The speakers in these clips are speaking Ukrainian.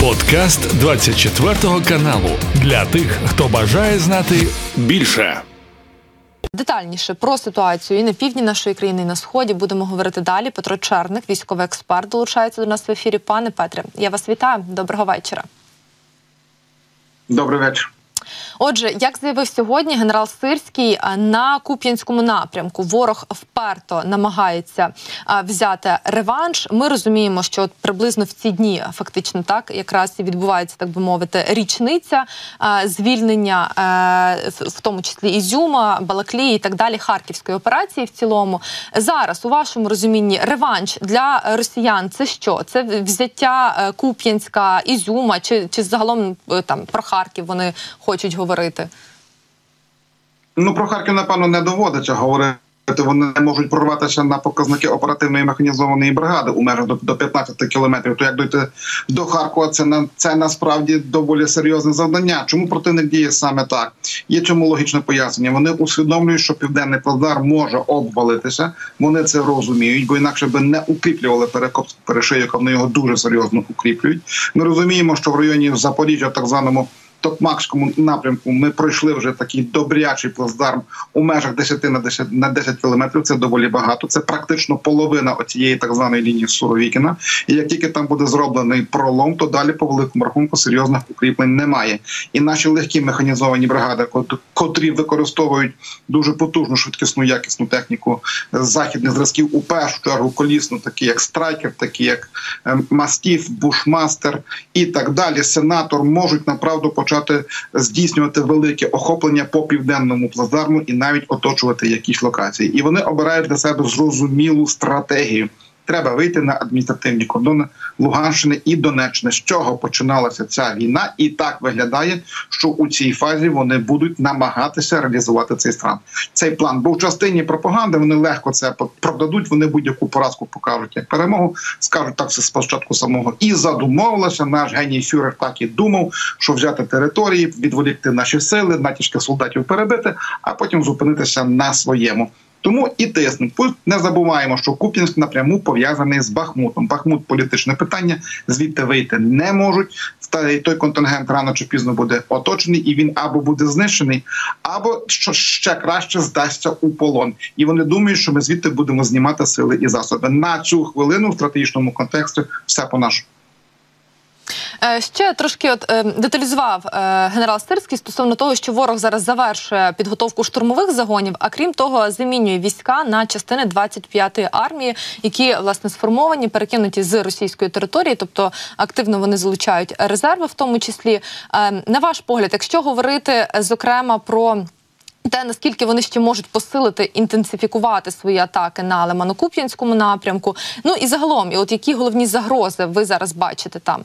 Подкаст 24 каналу для тих, хто бажає знати більше. Детальніше про ситуацію і на півдні нашої країни, і на сході будемо говорити далі. Петро Черник, військовий експерт, долучається до нас в ефірі. Пане Петре, я вас вітаю. Доброго вечора. Добрий вечір. Отже, як заявив сьогодні генерал Сирський на Куп'янському напрямку, ворог вперто намагається взяти реванш. Ми розуміємо, що от приблизно в ці дні фактично так якраз і відбувається, так би мовити, річниця звільнення, в тому числі Ізюма, Балаклії і так далі, харківської операції. В цілому зараз у вашому розумінні реванш для росіян це що? Це взяття е, Куп'янська, Ізюма, чи чи загалом е, там про Харків вони хочуть говорити? Ну про Харків, напевно, не доводиться говорити. Вони можуть прорватися на показники оперативної механізованої бригади у межах до, до 15 кілометрів. То як дойти до Харкова, це на це насправді доволі серйозне завдання. Чому противник діє саме так? Є чому логічне пояснення. Вони усвідомлюють, що південний плазар може обвалитися. Вони це розуміють, бо інакше би не укріплювали перекоп перешийок, вони його дуже серйозно укріплюють. Ми розуміємо, що в районі Запоріжжя, так званому Токмакському напрямку ми пройшли вже такий добрячий плацдарм у межах 10 на 10 на 10 кілометрів. Це доволі багато. Це практично половина оцієї так званої лінії Суровікіна. І як тільки там буде зроблений пролом, то далі по великому рахунку серйозних укріплень немає. І наші легкі механізовані бригади, котрі використовують дуже потужну швидкісну якісну техніку західних зразків, у першу чергу колісну, такі як страйкер, такі як ем, мастіф, бушмастер і так далі. Сенатор можуть направду почати почати здійснювати велике охоплення по південному плацдарму і навіть оточувати якісь локації. І вони обирають для себе зрозумілу стратегію треба вийти на адміністративні кордони Луганщини і Донеччини. З чого починалася ця війна, і так виглядає, що у цій фазі вони будуть намагатися реалізувати цей стран. Цей план. Бо в частині пропаганди вони легко це продадуть. Вони будь-яку поразку покажуть як перемогу. Скажуть так це спочатку самого і задумовилося. Наш геній Фюрер так і думав, що взяти території, відволікти наші сили, натішки солдатів перебити, а потім зупинитися на своєму. Тому і тиснуть. Не забуваємо, що Куп'янськ напряму пов'язаний з Бахмутом. Бахмут політичне питання, звідти вийти не можуть. той контингент рано чи пізно буде оточений, і він або буде знищений, або що ще краще здасться у полон. І вони думають, що ми звідти будемо знімати сили і засоби на цю хвилину в стратегічному контексті. Все по нашому. Е, ще трошки от е, деталізував е, генерал Стирський стосовно того, що ворог зараз завершує підготовку штурмових загонів, а крім того, замінює війська на частини 25-ї армії, які власне сформовані, перекинуті з російської території, тобто активно вони залучають резерви, в тому числі. На ваш погляд, якщо говорити зокрема про те, наскільки вони ще можуть посилити інтенсифікувати свої атаки на Лимано-Куп'янському напрямку, ну і загалом, і от які головні загрози ви зараз бачите там?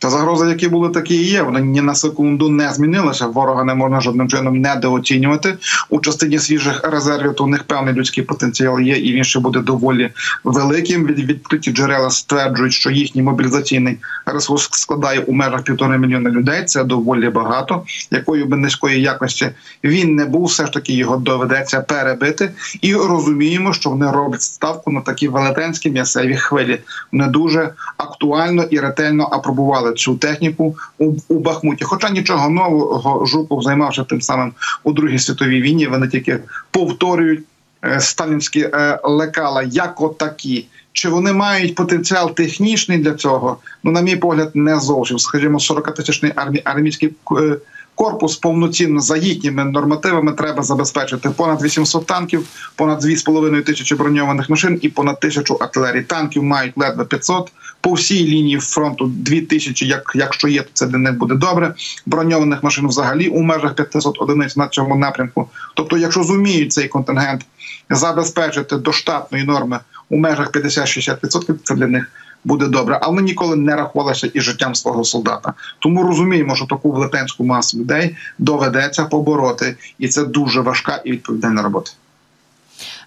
Та загрози, які були, такі і є. Вони ні на секунду не змінилися. Ворога не можна жодним чином недооцінювати у частині свіжих резервів. То у них певний людський потенціал є, і він ще буде доволі великим. Від відкриті джерела стверджують, що їхній мобілізаційний ресурс складає у межах півтори мільйони людей. Це доволі багато. Якою би низької якості він не був, все ж таки його доведеться перебити. І розуміємо, що вони роблять ставку на такі велетенські м'ясеві хвилі. Вони дуже актуально і ретельно апробували використовували цю техніку у, у Бахмуті. Хоча нічого нового Жуков займався тим самим у Другій світовій війні. Вони тільки повторюють е, сталінські е, лекала як отакі. Чи вони мають потенціал технічний для цього? Ну, на мій погляд, не зовсім. Скажімо, 40 тисячний армій армійський е, корпус повноцінно за їхніми нормативами треба забезпечити понад 800 танків, понад 2,5 тисячі броньованих машин і понад тисячу артилерій. Танків мають ледве 500 по всій лінії фронту 2000, як якщо є, то це для них буде добре. Броньованих машин взагалі у межах 500 одиниць на цьому напрямку. Тобто, якщо зуміють цей контингент забезпечити до штатної норми у межах 50-60%, це для них. Буде добре, але ніколи не рахувалися і життям свого солдата. Тому розуміємо, що таку велетенську масу людей доведеться побороти, і це дуже важка і відповідальна робота.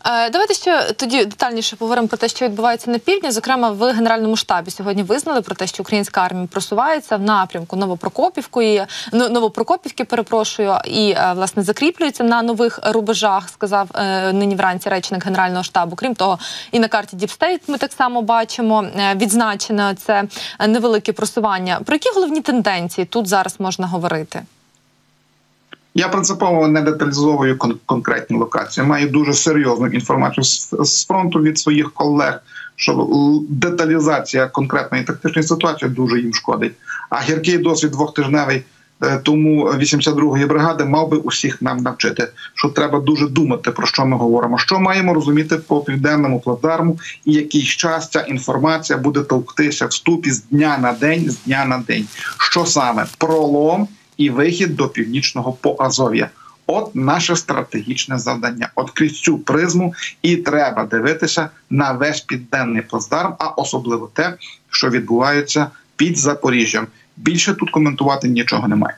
Е, давайте ще тоді детальніше поговоримо про те, що відбувається на півдні. Зокрема, в генеральному штабі сьогодні визнали про те, що українська армія просувається в напрямку Новопрокопівки, Новопрокопівки, перепрошую, і е, власне закріплюється на нових рубежах. Сказав е, нині вранці речник генерального штабу. Крім того, і на карті Діпстейт ми так само бачимо відзначено це невелике просування. Про які головні тенденції тут зараз можна говорити? Я принципово не деталізовую кон- конкретні локації. Маю дуже серйозну інформацію з фронту від своїх колег, що деталізація конкретної тактичної ситуації дуже їм шкодить. А гіркий досвід двохтижневий е, тому 82-ї бригади мав би усіх нам навчити, що треба дуже думати про що ми говоримо. Що маємо розуміти по південному плацдарму, і який час ця інформація буде товктися в ступі з дня на день, з дня на день. Що саме пролом? І вихід до північного Поазов'я. От наше стратегічне завдання. От крізь цю призму і треба дивитися на весь південний плацдарм, а особливо те, що відбувається під Запоріжжям. Більше тут коментувати нічого немає.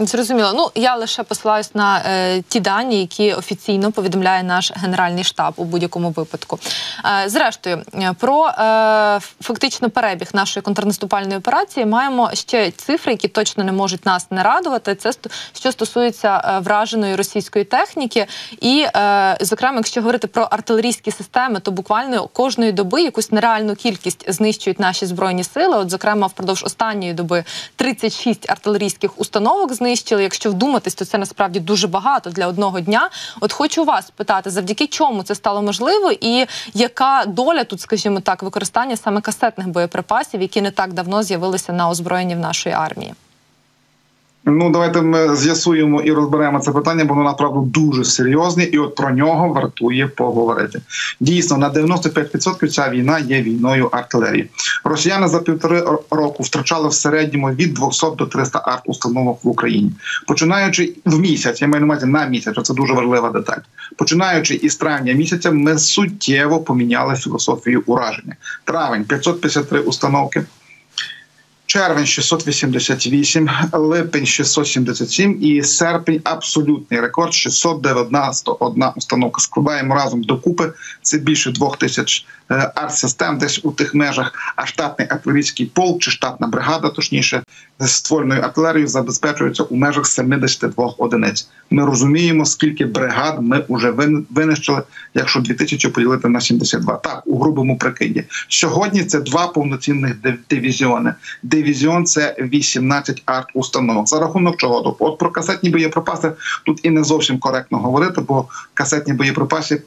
Зрозуміло. Ну я лише посилаюсь на е, ті дані, які офіційно повідомляє наш генеральний штаб у будь-якому випадку. Е, зрештою, е, про е, фактично перебіг нашої контрнаступальної операції маємо ще цифри, які точно не можуть нас не радувати. Це що стосується е, враженої російської техніки, і, е, зокрема, якщо говорити про артилерійські системи, то буквально кожної доби якусь нереальну кількість знищують наші збройні сили. От, зокрема, впродовж останньої доби 36 артилерійських установок знищені знищили. Якщо вдуматись, то це насправді дуже багато для одного дня. От хочу вас питати, завдяки чому це стало можливо, і яка доля тут, скажімо так, використання саме касетних боєприпасів, які не так давно з'явилися на озброєнні в нашої армії. Ну, давайте ми з'ясуємо і розберемо це питання, бо воно направду дуже серйозне, і от про нього вартує поговорити. Дійсно, на 95% ця війна є війною артилерії. Росіяни за півтори року втрачали в середньому від 200 до 300 арт-установок в Україні, починаючи в місяць, я маю на увазі на місяць. Це дуже важлива деталь. Починаючи із травня місяця, ми суттєво поміняли філософію ураження. Травень 553 установки червень 688, липень 677 і серпень абсолютний рекорд 691 установка. Складаємо разом докупи. Це більше двох тисяч е, арт-систем, десь у тих межах. А штатний артилерійський полк чи штатна бригада, точніше, ствольною артилерією забезпечується у межах 72 одиниць. Ми розуміємо, скільки бригад ми вже винищили, якщо 2000 поділити на 72. Так у грубому прикиді. Сьогодні це два повноцінних дивізіони дивізіон це 18 арт-установок. За рахунок чого? Тобто, от про касетні боєприпаси тут і не зовсім коректно говорити, бо касетні боєприпаси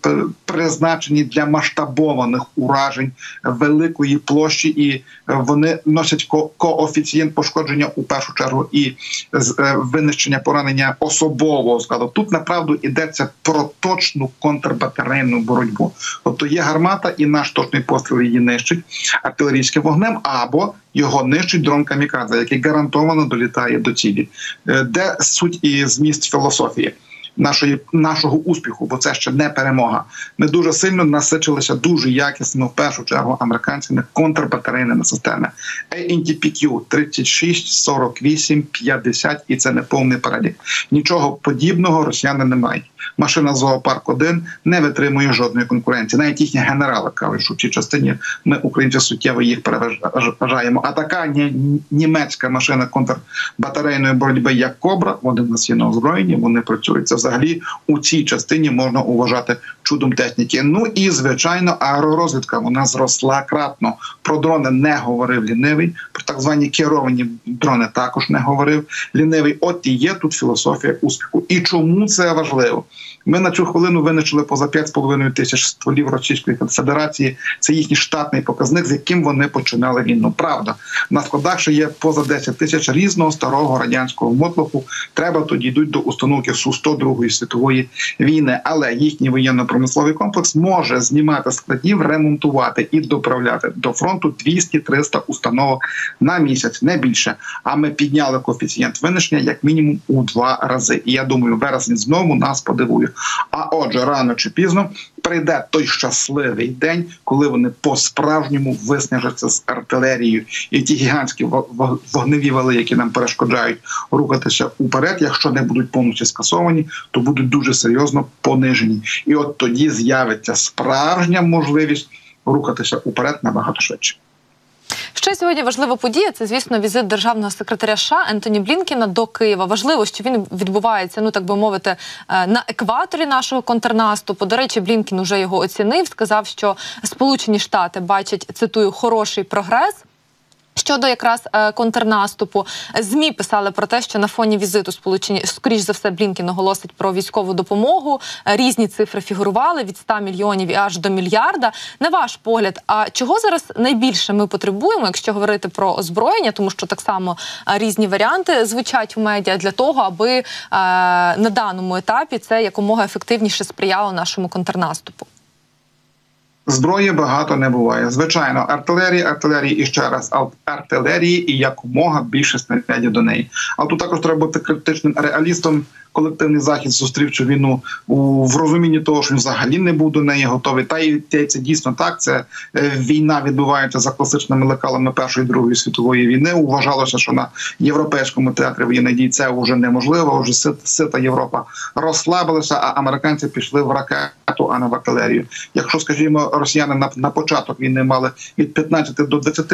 призначені для масштабованих уражень великої площі, і вони носять коефіцієнт пошкодження у першу чергу і е, винищення поранення особового складу. Тут направду йдеться про точну контрбатарейну боротьбу. Тобто є гармата, і наш точний постріл її нищить артилерійським вогнем або його нищить дрон камікадзе, який гарантовано долітає до цілі, е, де суть і зміст філософії. Нашої нашого успіху, бо це ще не перемога. Ми дуже сильно насичилися дуже якісно в першу чергу американцями контрбатарейними системами. ANTPQ 36, 48, 50 і це не повний перелік. Нічого подібного росіяни не мають машина зоопарк 1 не витримує жодної конкуренції. Навіть їхні генерали кажуть, що в цій частині ми українці суттєво їх переважаємо. А така німецька машина контрбатарейної боротьби, як Кобра, вони в нас є на озброєнні, вони працюють. Це взагалі у цій частині можна вважати чудом техніки. Ну і звичайно, аеророзвідка вона зросла кратно. Про дрони не говорив лінивий, про так звані керовані дрони також не говорив лінивий. От і є тут філософія успіху. І чому це важливо? Ми на цю хвилину винищили поза 5,5 тисяч стволів Російської Федерації. Це їхній штатний показник, з яким вони починали війну. Правда, на складах ще є поза 10 тисяч різного старого радянського мотлоху. Треба тоді йдуть до установки су 100 Другої світової війни. Але їхній воєнно-промисловий комплекс може знімати складів, ремонтувати і доправляти до фронту 200-300 установок на місяць, не більше. А ми підняли коефіцієнт винищення як мінімум у два рази. І я думаю, вересень знову нас подивиться дивує. А отже, рано чи пізно прийде той щасливий день, коли вони по-справжньому виснажаться з артилерією, і ті гігантські вогневі вали, які нам перешкоджають рухатися уперед, якщо не будуть повністю скасовані, то будуть дуже серйозно понижені. І от тоді з'явиться справжня можливість рухатися уперед набагато швидше. Ще сьогодні важлива подія. Це, звісно, візит державного секретаря США Ентоні Блінкіна до Києва. Важливо, що він відбувається, ну так би мовити, е, на екваторі нашого контрнаступу. До речі, Блінкін уже його оцінив. Сказав, що Сполучені Штати бачать цитую хороший прогрес. Щодо якраз е, контрнаступу, змі писали про те, що на фоні візиту сполучені скоріш за все Блінкін оголосить про військову допомогу. Різні цифри фігурували від 100 мільйонів і аж до мільярда. На ваш погляд, а чого зараз найбільше ми потребуємо, якщо говорити про озброєння, тому що так само е, різні варіанти звучать в медіа для того, аби е, на даному етапі це якомога ефективніше сприяло нашому контрнаступу. Зброї багато не буває. Звичайно, артилерії, артилерії і ще раз артилерії і якомога більше снарядів до неї. Але тут також треба бути критичним реалістом колективний захід зустрів цю війну у в розумінні того, що він взагалі не був до неї готовий. Та й це дійсно так. Це е, війна відбувається за класичними лекалами першої другої світової війни. Вважалося, що на європейському театрі воєнних дій це вже неможливо. Вже сита Європа розслабилася, а американці пішли в ракету, а не в артилерію. Якщо, скажімо, росіяни на на початок війни мали від 15 до 20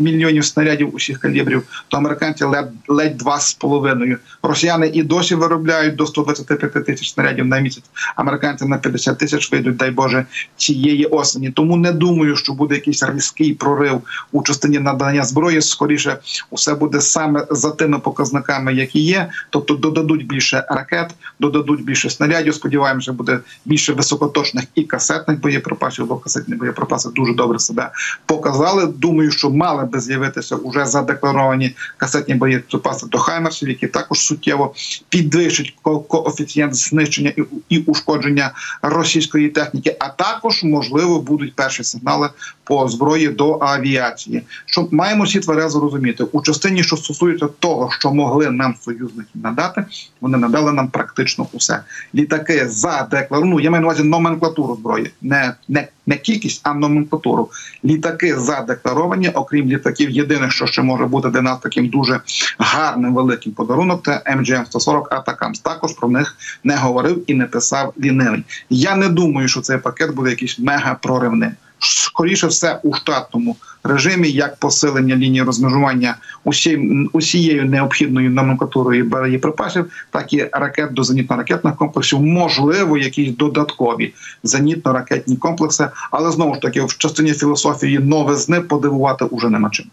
мільйонів снарядів усіх калібрів, то американці ледь ледь два з половиною. Росіяни і досі виробляють виробляють до 125 тисяч снарядів на місяць. Американці на 50 тисяч вийдуть, дай Боже, цієї осені. Тому не думаю, що буде якийсь різкий прорив у частині надання зброї. Скоріше усе буде саме за тими показниками, які є. Тобто додадуть більше ракет, додадуть більше снарядів. Сподіваємося, буде більше високоточних і касетних боєприпасів. Бо касетні боєприпаси дуже добре себе показали. Думаю, що мали би з'явитися уже задекларовані касетні боєприпаси до Хаймерсів, які також суттєво підвищать коефіцієнт знищення і ушкодження російської техніки, а також можливо будуть перші сигнали по зброї до авіації. Що маємо всі тверезо розуміти у частині, що стосується того, що могли нам союзники надати, вони надали нам практично усе. Літаки за ну, я маю на увазі номенклатуру зброї, не не не кількість, а номенклатуру. Літаки задекларовані, окрім літаків. Єдине, що ще може бути для нас таким дуже гарним великим подарунок, це MGM 140 Атакамс. Також про них не говорив і не писав лінивий. Я не думаю, що цей пакет буде якийсь мега проривним. Скоріше все у штатному режимі, як посилення лінії розмежування усі, усією необхідною номенклатурою боєприпасів, так і ракет до зенітно-ракетних комплексів, можливо, якісь додаткові зенітно-ракетні комплекси, але знову ж таки в частині філософії новизни подивувати уже нема чим.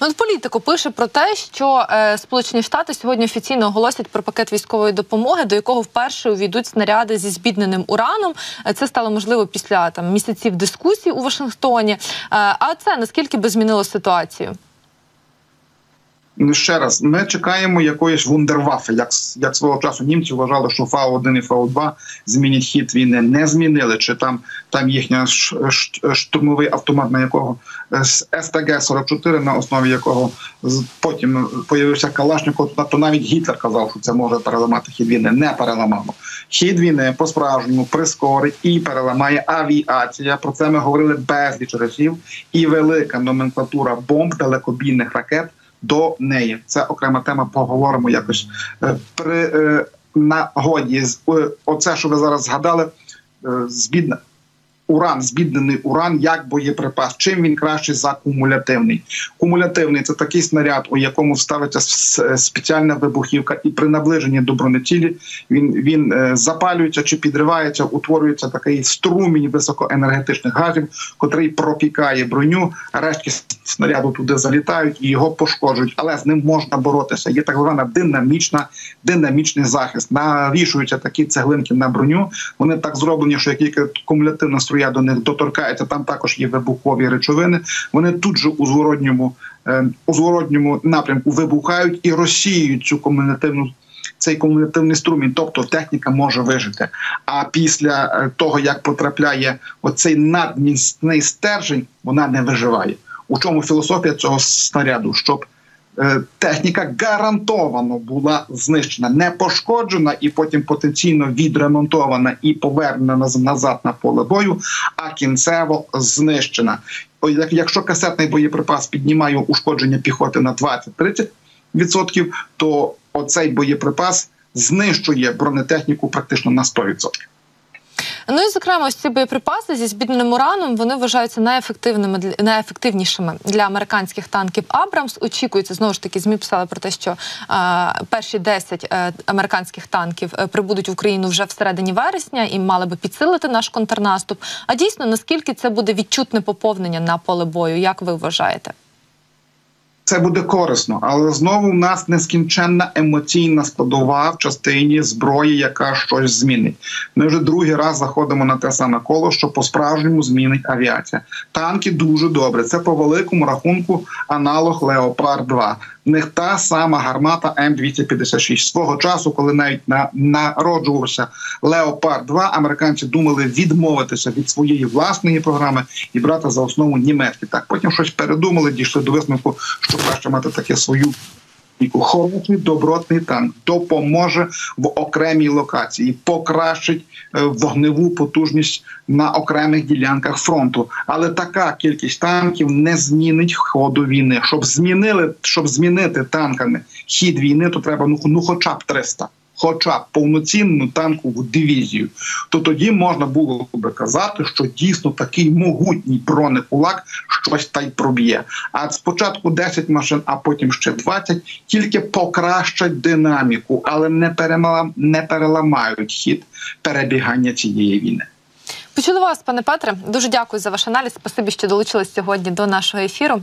От політику пише про те, що е, Сполучені Штати сьогодні офіційно оголосять про пакет військової допомоги, до якого вперше увійдуть снаряди зі збідненим ураном. Е, це стало можливо після там місяців дискусій у Вашингтоні. Е, а це наскільки би змінило ситуацію? Ну, ще раз, ми чекаємо якоїсь вундервафи, як як свого часу німці вважали, що фау 1 і фау 2 змінять хід війни. Не змінили. Чи там там їхня штурмовий автомат, на якого СТГ 44 на основі якого потім появився Калашников, то навіть Гітлер казав, що це може переламати хід війни. Не переламало. Хід війни по справжньому прискорить і переламає авіація. Про це ми говорили безліч разів. І велика номенклатура бомб далекобійних ракет до неї. Це окрема тема. Поговоримо якось е, при нагоді нагоді. Оце, що ви зараз згадали, е, збідна уран, збіднений уран як боєприпас. Чим він краще за кумулятивний? Кумулятивний це такий снаряд, у якому вставиться спеціальна вибухівка, і при наближенні до бронецілі він він е, запалюється чи підривається, утворюється такий струмінь високоенергетичних газів, котрий пропікає броню. Рештки снаряду туди залітають і його пошкоджують, але з ним можна боротися. Є так звана динамічна, динамічний захист. Навішуються такі цеглинки на броню. Вони так зроблені, що як кумулятивна струя до них доторкається, там також є вибухові речовини. Вони тут же у зворотньому е, у зворотньому напрямку вибухають і розсіюють цю кумулятивну. Цей кумулятивний струмінь, тобто техніка може вижити. А після е, того як потрапляє оцей надміцний стержень, вона не виживає. У чому філософія цього снаряду? Щоб техніка гарантовано була знищена, не пошкоджена і потім потенційно відремонтована і повернена назад на поле бою, а кінцево знищена. Якщо касетний боєприпас піднімає ушкодження піхоти на 20-30%, то оцей боєприпас знищує бронетехніку практично на 100%. Ну і зокрема, ось ці боєприпаси зі збідненим ураном вони вважаються найефективними найефективнішими для американських танків. Абрамс очікується знову ж таки. Змі писали про те, що е, перші 10 е, американських танків е, прибудуть в Україну вже всередині вересня і мали би підсилити наш контрнаступ. А дійсно наскільки це буде відчутне поповнення на поле бою? Як ви вважаєте? Це буде корисно, але знову в нас нескінченна емоційна складова в частині зброї, яка щось змінить. Ми вже другий раз заходимо на те саме коло, що по справжньому змінить авіація. Танки дуже добре. Це по великому рахунку аналог Леопард 2 в них та сама гармата М256. Свого часу, коли навіть на народжувався Леопард 2 американці думали відмовитися від своєї власної програми і брати за основу німецькі. Так потім щось передумали, дійшли до висновку, що краще мати таке свою Хороший добротний танк допоможе в окремій локації, покращить е, вогневу потужність на окремих ділянках фронту. Але така кількість танків не змінить ходу війни. Щоб змінили, щоб змінити танками хід війни, то треба ну, ну хоча б 300 хоча б повноцінну танкову дивізію, то тоді можна було би казати, що дійсно такий могутній бронекулак щось та й проб'є. А спочатку 10 машин, а потім ще 20, тільки покращать динаміку, але не перелам, не переламають хід перебігання цієї війни. Почули вас, пане Петре. Дуже дякую за ваш аналіз. Спасибі, що долучились сьогодні до нашого ефіру.